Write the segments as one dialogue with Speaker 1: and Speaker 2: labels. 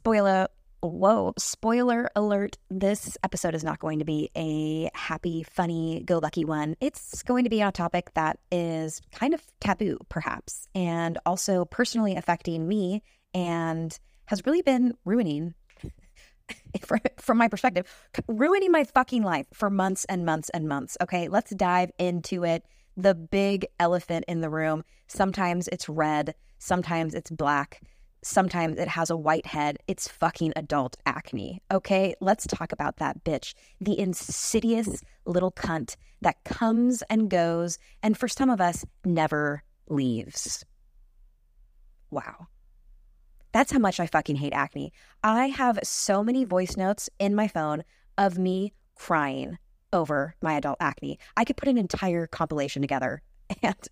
Speaker 1: spoiler whoa, spoiler alert. This episode is not going to be a happy, funny, go lucky one. It's going to be on a topic that is kind of taboo, perhaps, and also personally affecting me and has really been ruining, from my perspective, ruining my fucking life for months and months and months. Okay, let's dive into it. The big elephant in the room. Sometimes it's red, sometimes it's black sometimes it has a white head. It's fucking adult acne. Okay, let's talk about that bitch. The insidious little cunt that comes and goes, and for some of us, never leaves. Wow. That's how much I fucking hate acne. I have so many voice notes in my phone of me crying over my adult acne. I could put an entire compilation together and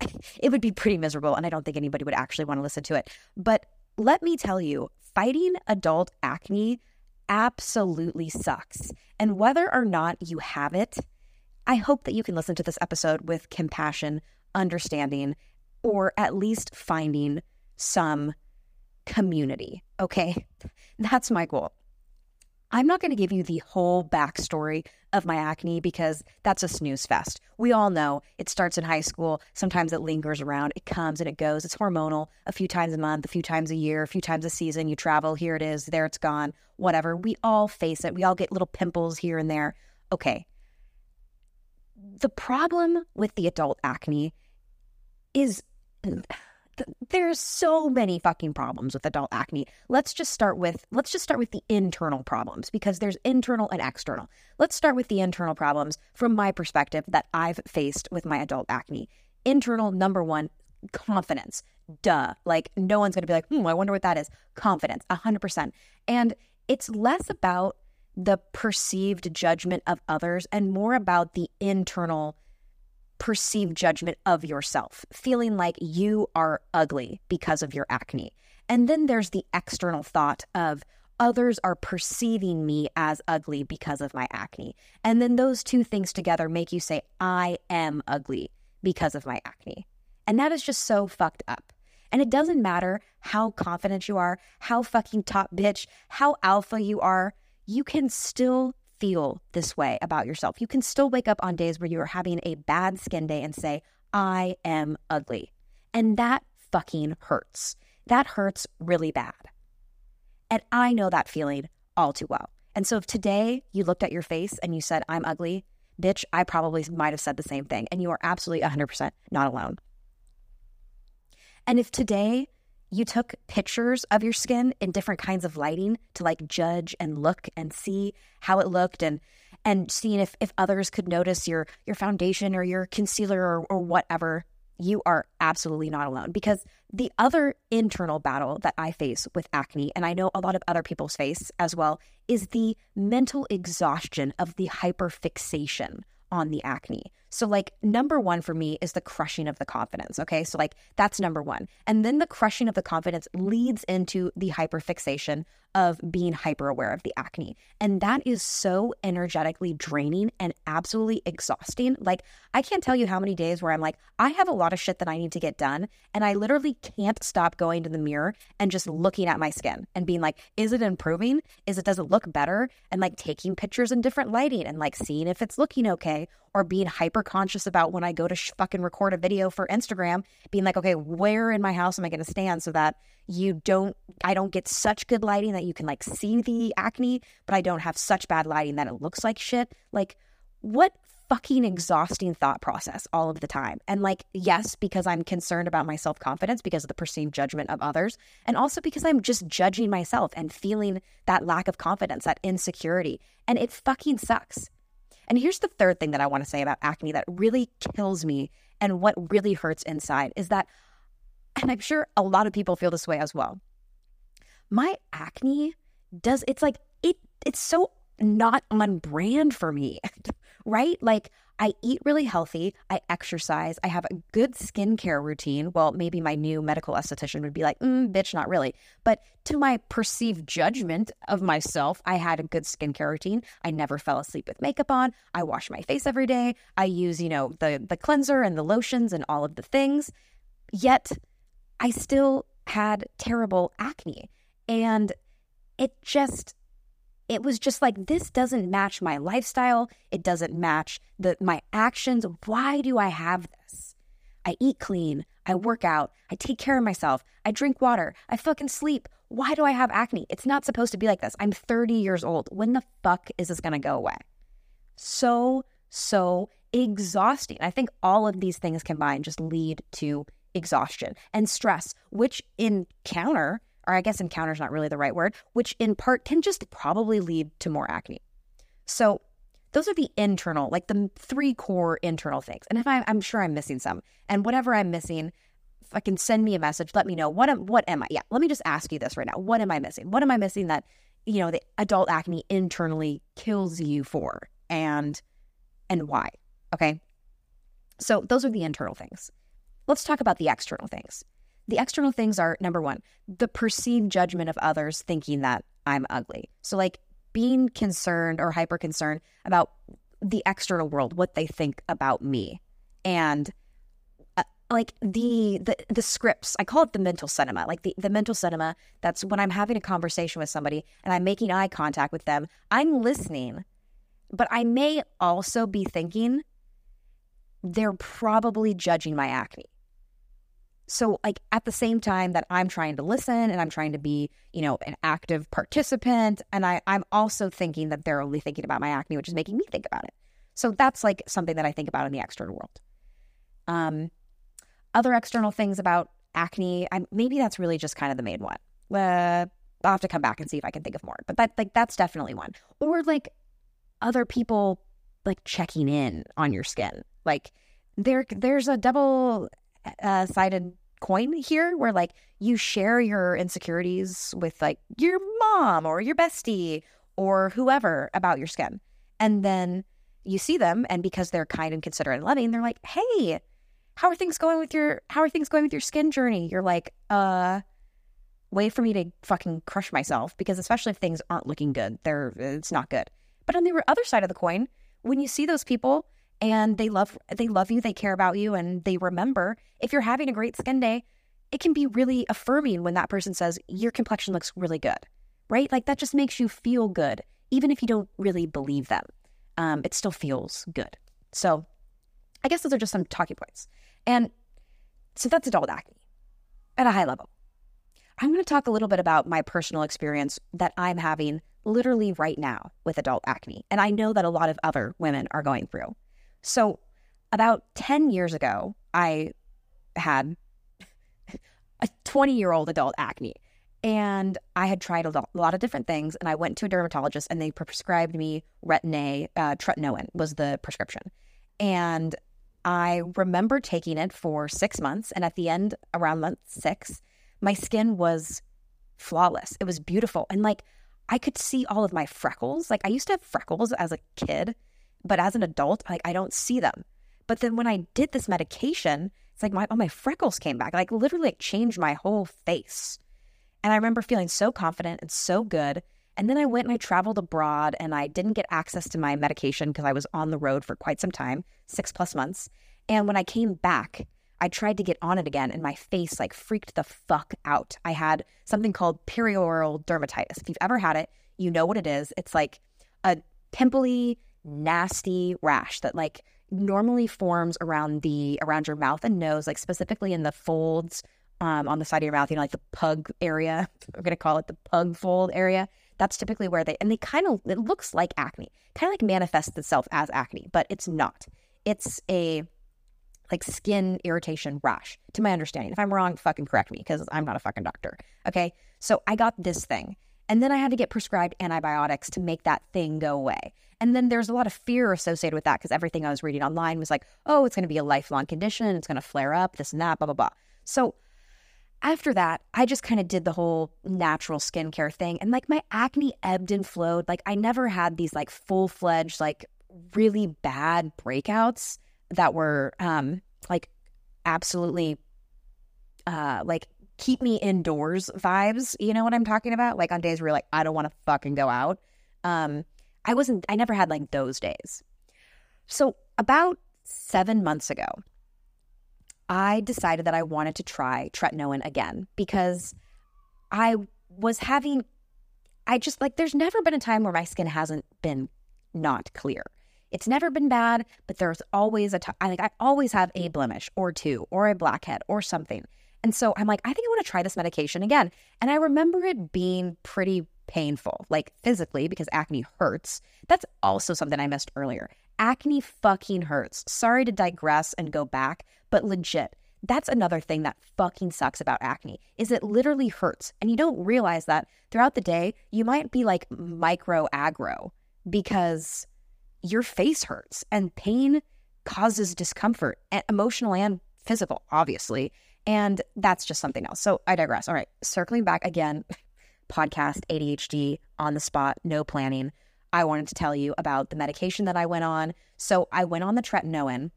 Speaker 1: it would be pretty miserable. And I don't think anybody would actually want to listen to it. But let me tell you, fighting adult acne absolutely sucks. And whether or not you have it, I hope that you can listen to this episode with compassion, understanding, or at least finding some community. Okay. That's my goal. I'm not going to give you the whole backstory of my acne because that's a snooze fest. We all know it starts in high school. Sometimes it lingers around. It comes and it goes. It's hormonal a few times a month, a few times a year, a few times a season. You travel, here it is, there it's gone, whatever. We all face it. We all get little pimples here and there. Okay. The problem with the adult acne is there's so many fucking problems with adult acne. Let's just start with let's just start with the internal problems because there's internal and external. Let's start with the internal problems from my perspective that I've faced with my adult acne. Internal number 1, confidence. Duh. Like no one's going to be like, "Hmm, I wonder what that is." Confidence, 100%. And it's less about the perceived judgment of others and more about the internal perceived judgment of yourself, feeling like you are ugly because of your acne. And then there's the external thought of others are perceiving me as ugly because of my acne. And then those two things together make you say, I am ugly because of my acne. And that is just so fucked up. And it doesn't matter how confident you are, how fucking top bitch, how alpha you are, you can still feel this way about yourself. You can still wake up on days where you are having a bad skin day and say, I am ugly. And that fucking hurts. That hurts really bad. And I know that feeling all too well. And so if today you looked at your face and you said, I'm ugly, bitch, I probably might have said the same thing. And you are absolutely 100% not alone. And if today you took pictures of your skin in different kinds of lighting to like judge and look and see how it looked and and seeing if if others could notice your your foundation or your concealer or, or whatever you are absolutely not alone because the other internal battle that I face with acne, and I know a lot of other people's face as well, is the mental exhaustion of the hyperfixation on the acne. So, like, number one for me is the crushing of the confidence. Okay. So, like, that's number one. And then the crushing of the confidence leads into the hyperfixation of being hyper aware of the acne. And that is so energetically draining and absolutely exhausting. Like, I can't tell you how many days where I'm like, I have a lot of shit that I need to get done. And I literally can't stop going to the mirror and just looking at my skin and being like, is it improving? Is it, does it look better? And like taking pictures in different lighting and like seeing if it's looking okay or being hyper conscious about when I go to sh- fucking record a video for Instagram, being like, okay, where in my house am I going to stand so that you don't, I don't get such good lighting that you can like see the acne, but I don't have such bad lighting that it looks like shit. Like, what fucking exhausting thought process all of the time. And like, yes, because I'm concerned about my self confidence because of the perceived judgment of others. And also because I'm just judging myself and feeling that lack of confidence, that insecurity. And it fucking sucks. And here's the third thing that I want to say about acne that really kills me and what really hurts inside is that, and I'm sure a lot of people feel this way as well. My acne does, it's like, it, it's so not on brand for me, right? Like, I eat really healthy, I exercise, I have a good skincare routine. Well, maybe my new medical esthetician would be like, mm, bitch, not really. But to my perceived judgment of myself, I had a good skincare routine. I never fell asleep with makeup on. I wash my face every day. I use, you know, the the cleanser and the lotions and all of the things. Yet I still had terrible acne. And it just it was just like this doesn't match my lifestyle. It doesn't match the my actions. Why do i have this? I eat clean. I work out. I take care of myself. I drink water. I fucking sleep. Why do i have acne? It's not supposed to be like this. I'm 30 years old. When the fuck is this going to go away? So so exhausting. I think all of these things combined just lead to exhaustion and stress which in counter or I guess encounter is not really the right word, which in part can just probably lead to more acne. So those are the internal, like the three core internal things. And if I, I'm sure I'm missing some, and whatever I'm missing, if I can send me a message, let me know what am what am I? Yeah, let me just ask you this right now. What am I missing? What am I missing that you know the adult acne internally kills you for, and and why? Okay, so those are the internal things. Let's talk about the external things. The external things are number one, the perceived judgment of others thinking that I'm ugly. So, like being concerned or hyper concerned about the external world, what they think about me. And uh, like the, the the scripts i call it the mental cinema like the, the mental cinema that's when i'm having a conversation with somebody and i'm making eye contact with them i'm listening but i may also be thinking they're probably judging my acne so, like, at the same time that I'm trying to listen and I'm trying to be, you know, an active participant, and I, I'm also thinking that they're only thinking about my acne, which is making me think about it. So, that's like something that I think about in the external world. Um, other external things about acne, I, maybe that's really just kind of the main one. Uh, I'll have to come back and see if I can think of more, but that, like, that's definitely one. Or like other people, like, checking in on your skin. Like, there, there's a double uh, sided coin here where like you share your insecurities with like your mom or your bestie or whoever about your skin. And then you see them and because they're kind and considerate and loving, they're like, "Hey, how are things going with your how are things going with your skin journey?" You're like, "Uh, way for me to fucking crush myself because especially if things aren't looking good, they're it's not good." But on the other side of the coin, when you see those people and they love they love you, they care about you and they remember. If you're having a great skin day, it can be really affirming when that person says your complexion looks really good. Right? Like that just makes you feel good even if you don't really believe them. Um, it still feels good. So, I guess those are just some talking points. And so that's adult acne at a high level. I'm going to talk a little bit about my personal experience that I'm having literally right now with adult acne. And I know that a lot of other women are going through. So, about 10 years ago, I had a 20 year old adult acne. And I had tried a lot of different things. And I went to a dermatologist and they prescribed me Retin-A, uh, tretinoin was the prescription. And I remember taking it for six months. And at the end, around month six, my skin was flawless. It was beautiful. And like, I could see all of my freckles. Like, I used to have freckles as a kid but as an adult, like I don't see them. But then when I did this medication, it's like my all my freckles came back. Like literally it changed my whole face. And I remember feeling so confident and so good. And then I went and I traveled abroad and I didn't get access to my medication because I was on the road for quite some time, six plus months. And when I came back, I tried to get on it again and my face like freaked the fuck out. I had something called perioral dermatitis. If you've ever had it, you know what it is. It's like a pimply, nasty rash that like normally forms around the around your mouth and nose, like specifically in the folds um, on the side of your mouth, you know, like the pug area. We're gonna call it the pug fold area. That's typically where they and they kind of it looks like acne, kind of like manifests itself as acne, but it's not. It's a like skin irritation rash, to my understanding. If I'm wrong, fucking correct me because I'm not a fucking doctor. Okay. So I got this thing. And then I had to get prescribed antibiotics to make that thing go away. And then there's a lot of fear associated with that because everything I was reading online was like, oh, it's going to be a lifelong condition. It's going to flare up, this and that, blah, blah, blah. So after that, I just kind of did the whole natural skincare thing. And like my acne ebbed and flowed. Like I never had these like full fledged, like really bad breakouts that were um like absolutely uh like keep me indoors vibes. You know what I'm talking about? Like on days where you're like, I don't want to fucking go out. Um, I wasn't, I never had like those days. So about seven months ago, I decided that I wanted to try tretinoin again because I was having I just like, there's never been a time where my skin hasn't been not clear. It's never been bad, but there's always a time, I like, I always have a blemish or two or a blackhead or something. And so I'm like, I think I want to try this medication again. And I remember it being pretty painful, like physically, because acne hurts. That's also something I missed earlier. Acne fucking hurts. Sorry to digress and go back, but legit, that's another thing that fucking sucks about acne is it literally hurts and you don't realize that throughout the day you might be like micro aggro because your face hurts and pain causes discomfort emotional and physical obviously and that's just something else so i digress all right circling back again podcast adhd on the spot no planning i wanted to tell you about the medication that i went on so i went on the tretinoin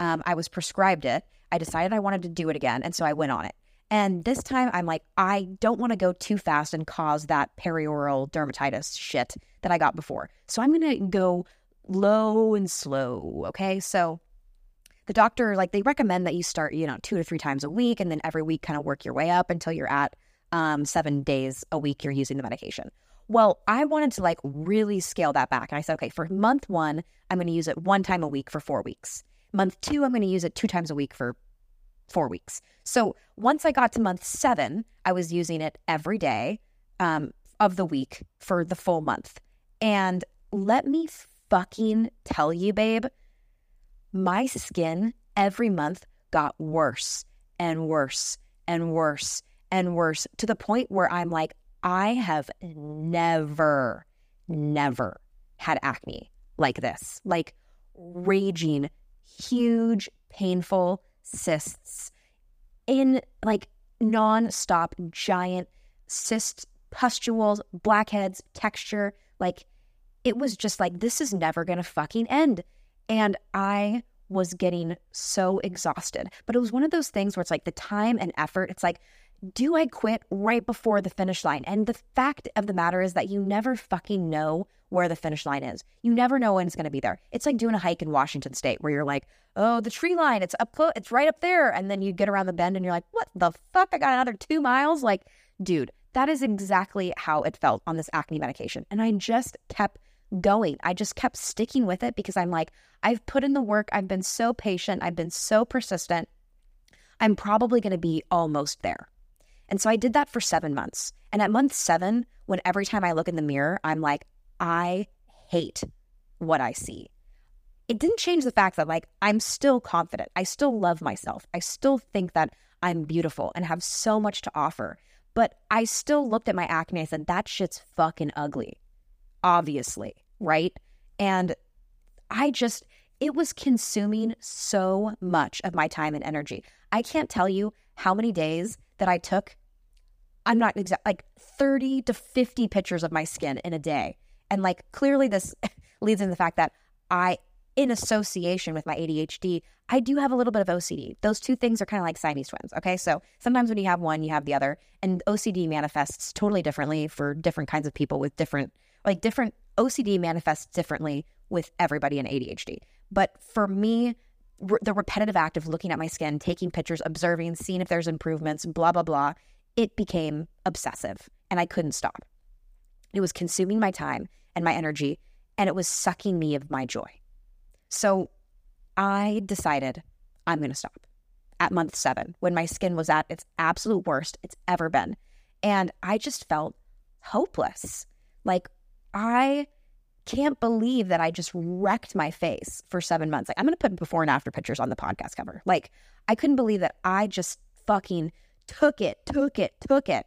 Speaker 1: um, i was prescribed it I decided I wanted to do it again. And so I went on it. And this time I'm like, I don't want to go too fast and cause that perioral dermatitis shit that I got before. So I'm going to go low and slow. Okay. So the doctor, like, they recommend that you start, you know, two to three times a week and then every week kind of work your way up until you're at um, seven days a week you're using the medication. Well, I wanted to like really scale that back. And I said, okay, for month one, I'm going to use it one time a week for four weeks. Month two, I'm going to use it two times a week for four weeks. So once I got to month seven, I was using it every day um, of the week for the full month. And let me fucking tell you, babe, my skin every month got worse and worse and worse and worse to the point where I'm like, I have never, never had acne like this, like raging, huge, painful cysts in like non-stop giant cyst pustules, blackheads, texture. Like it was just like, this is never going to fucking end. And I was getting so exhausted. But it was one of those things where it's like the time and effort, it's like, do I quit right before the finish line? And the fact of the matter is that you never fucking know where the finish line is. You never know when it's going to be there. It's like doing a hike in Washington State where you're like, oh, the tree line, it's up, it's right up there. And then you get around the bend and you're like, what the fuck? I got another two miles. Like, dude, that is exactly how it felt on this acne medication. And I just kept going. I just kept sticking with it because I'm like, I've put in the work. I've been so patient. I've been so persistent. I'm probably going to be almost there. And so I did that for seven months. And at month seven, when every time I look in the mirror, I'm like, I hate what I see it didn't change the fact that like I'm still confident. I still love myself. I still think that I'm beautiful and have so much to offer. But I still looked at my acne and said, that shit's fucking ugly. Obviously, right? And I just, it was consuming so much of my time and energy. I can't tell you how many days that I took. I'm not exact, like 30 to 50 pictures of my skin in a day. And like clearly, this leads into the fact that I in association with my ADHD, I do have a little bit of OCD. Those two things are kind of like Siamese twins. Okay. So sometimes when you have one, you have the other. And OCD manifests totally differently for different kinds of people with different, like different OCD manifests differently with everybody in ADHD. But for me, the repetitive act of looking at my skin, taking pictures, observing, seeing if there's improvements, blah, blah, blah, it became obsessive and I couldn't stop. It was consuming my time and my energy, and it was sucking me of my joy. So I decided I'm going to stop at month seven when my skin was at its absolute worst it's ever been. And I just felt hopeless. Like, I can't believe that I just wrecked my face for seven months. Like, I'm going to put before and after pictures on the podcast cover. Like, I couldn't believe that I just fucking took it, took it, took it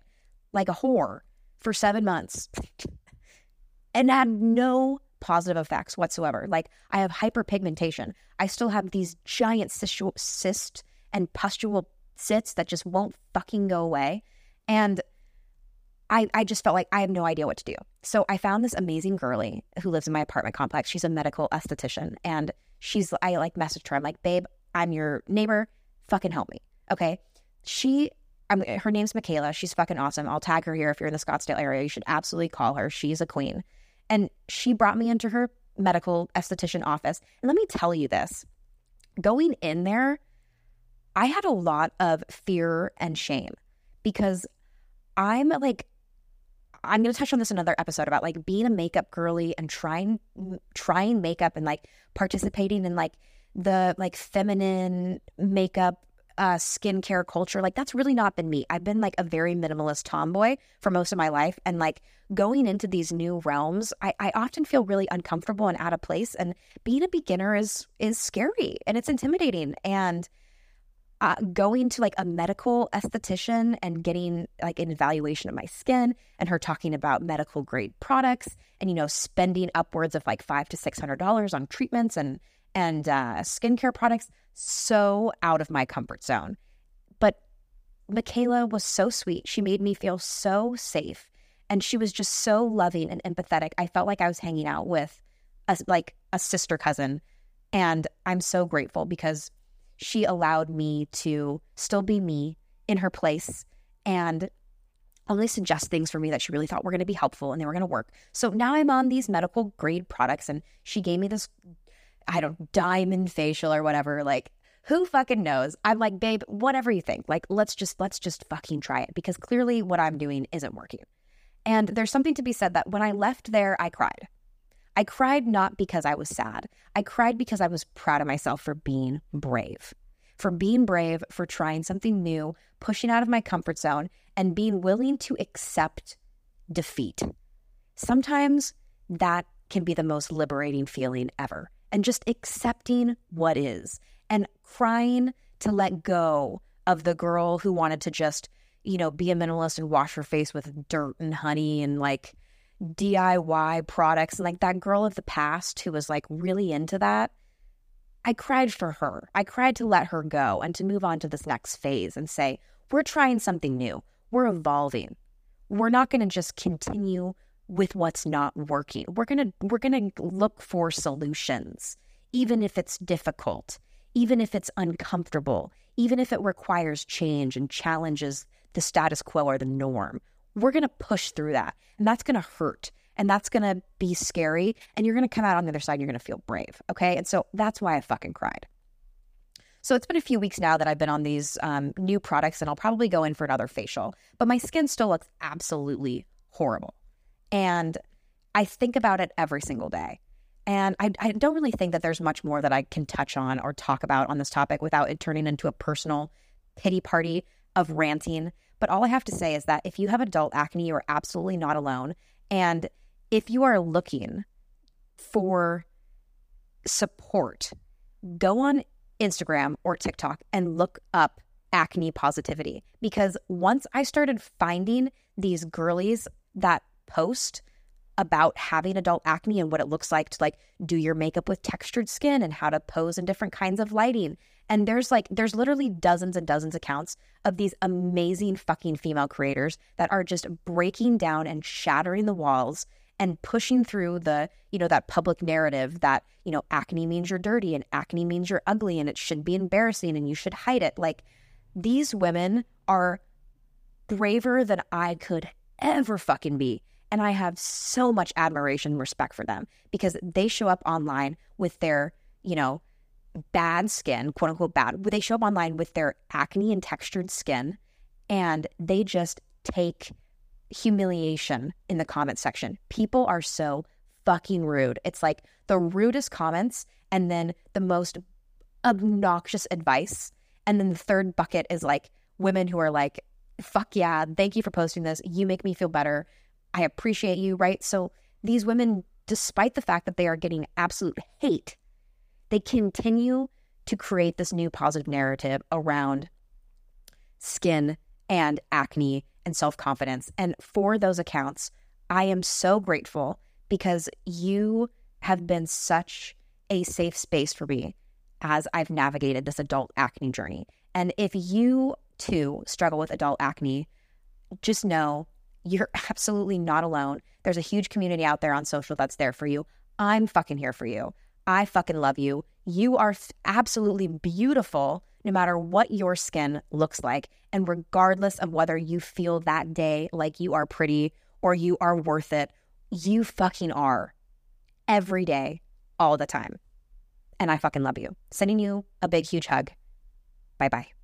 Speaker 1: like a whore for seven months and had no positive effects whatsoever. Like I have hyperpigmentation. I still have these giant cyst and pustule cysts that just won't fucking go away. And I, I just felt like I have no idea what to do. So I found this amazing girly who lives in my apartment complex. She's a medical esthetician. And she's, I like messaged her. I'm like, babe, I'm your neighbor. Fucking help me. Okay. She, I'm, her name's Mikayla. She's fucking awesome. I'll tag her here if you're in the Scottsdale area. You should absolutely call her. She's a queen. And she brought me into her medical esthetician office. And let me tell you this going in there, I had a lot of fear and shame because I'm like, I'm going to touch on this another episode about like being a makeup girly and trying trying makeup and like participating in like the like feminine makeup uh, skincare culture, like that's really not been me. I've been like a very minimalist tomboy for most of my life. And like going into these new realms, I, I often feel really uncomfortable and out of place. And being a beginner is is scary and it's intimidating. And uh, going to like a medical esthetician and getting like an evaluation of my skin and her talking about medical grade products and you know spending upwards of like five to six hundred dollars on treatments and and uh, skincare products so out of my comfort zone. But Mikayla was so sweet. She made me feel so safe. And she was just so loving and empathetic. I felt like I was hanging out with a, like a sister cousin. And I'm so grateful because she allowed me to still be me in her place and only suggest things for me that she really thought were going to be helpful and they were going to work. So now I'm on these medical grade products and she gave me this I don't diamond facial or whatever. Like, who fucking knows? I'm like, babe, whatever you think. Like, let's just let's just fucking try it because clearly what I'm doing isn't working. And there's something to be said that when I left there, I cried. I cried not because I was sad. I cried because I was proud of myself for being brave. For being brave, for trying something new, pushing out of my comfort zone, and being willing to accept defeat. Sometimes that can be the most liberating feeling ever and just accepting what is and crying to let go of the girl who wanted to just, you know, be a minimalist and wash her face with dirt and honey and like DIY products. And like that girl of the past who was like really into that. I cried for her. I cried to let her go and to move on to this next phase and say, we're trying something new. We're evolving. We're not going to just continue with what's not working. We're going to we're going to look for solutions even if it's difficult, even if it's uncomfortable, even if it requires change and challenges the status quo or the norm. We're going to push through that. And that's going to hurt. And that's going to be scary. And you're going to come out on the other side and you're going to feel brave. Okay. And so that's why I fucking cried. So it's been a few weeks now that I've been on these um, new products and I'll probably go in for another facial. But my skin still looks absolutely horrible. And I think about it every single day. And I, I, don't really think that there's much more that I can touch on or talk about on this topic without it turning into a personal pity party of ranting. But all I have to say is that if you have adult acne, you are absolutely not alone. And if you are looking for support, go on Instagram or TikTok and look up acne positivity. Because once I started finding these girlies that post about having adult acne and what it looks like to like do your makeup with textured skin and how to pose in different kinds of lighting. And there's like there's literally dozens and dozens of accounts of these amazing fucking female creators that are just breaking down and shattering the walls and pushing through the, you know, that public narrative that, you know, acne means you're dirty and acne means you're ugly and it should be embarrassing and you should hide it. Like these women are braver than I could ever fucking be and I have so much admiration and respect for them because they show up online with their, you know, bad skin, quote unquote bad. They show up online with their acne and textured skin and they just take humiliation in the comment section. People are so fucking rude. It's like the rudest comments and then the most obnoxious advice. And then the third bucket is like women who are like, fuck yeah, thank you for posting this. You make me feel better. I appreciate you, right? So these women, despite the fact that they are getting absolute hate, they continue to create this new positive narrative around skin and acne and self confidence. And for those accounts, I am so grateful because you have been such a safe space for me as I've navigated this adult acne journey. And if you too struggle with adult acne, just know you're absolutely not alone. There's a huge community out there on social that's there for you. I'm fucking here for you. I fucking love you. You are absolutely beautiful no matter what your skin looks like. And regardless of whether you feel that day like you are pretty or you are worth it, you fucking are every day, all the time. And I fucking love you. Sending you a big, huge hug. Bye bye.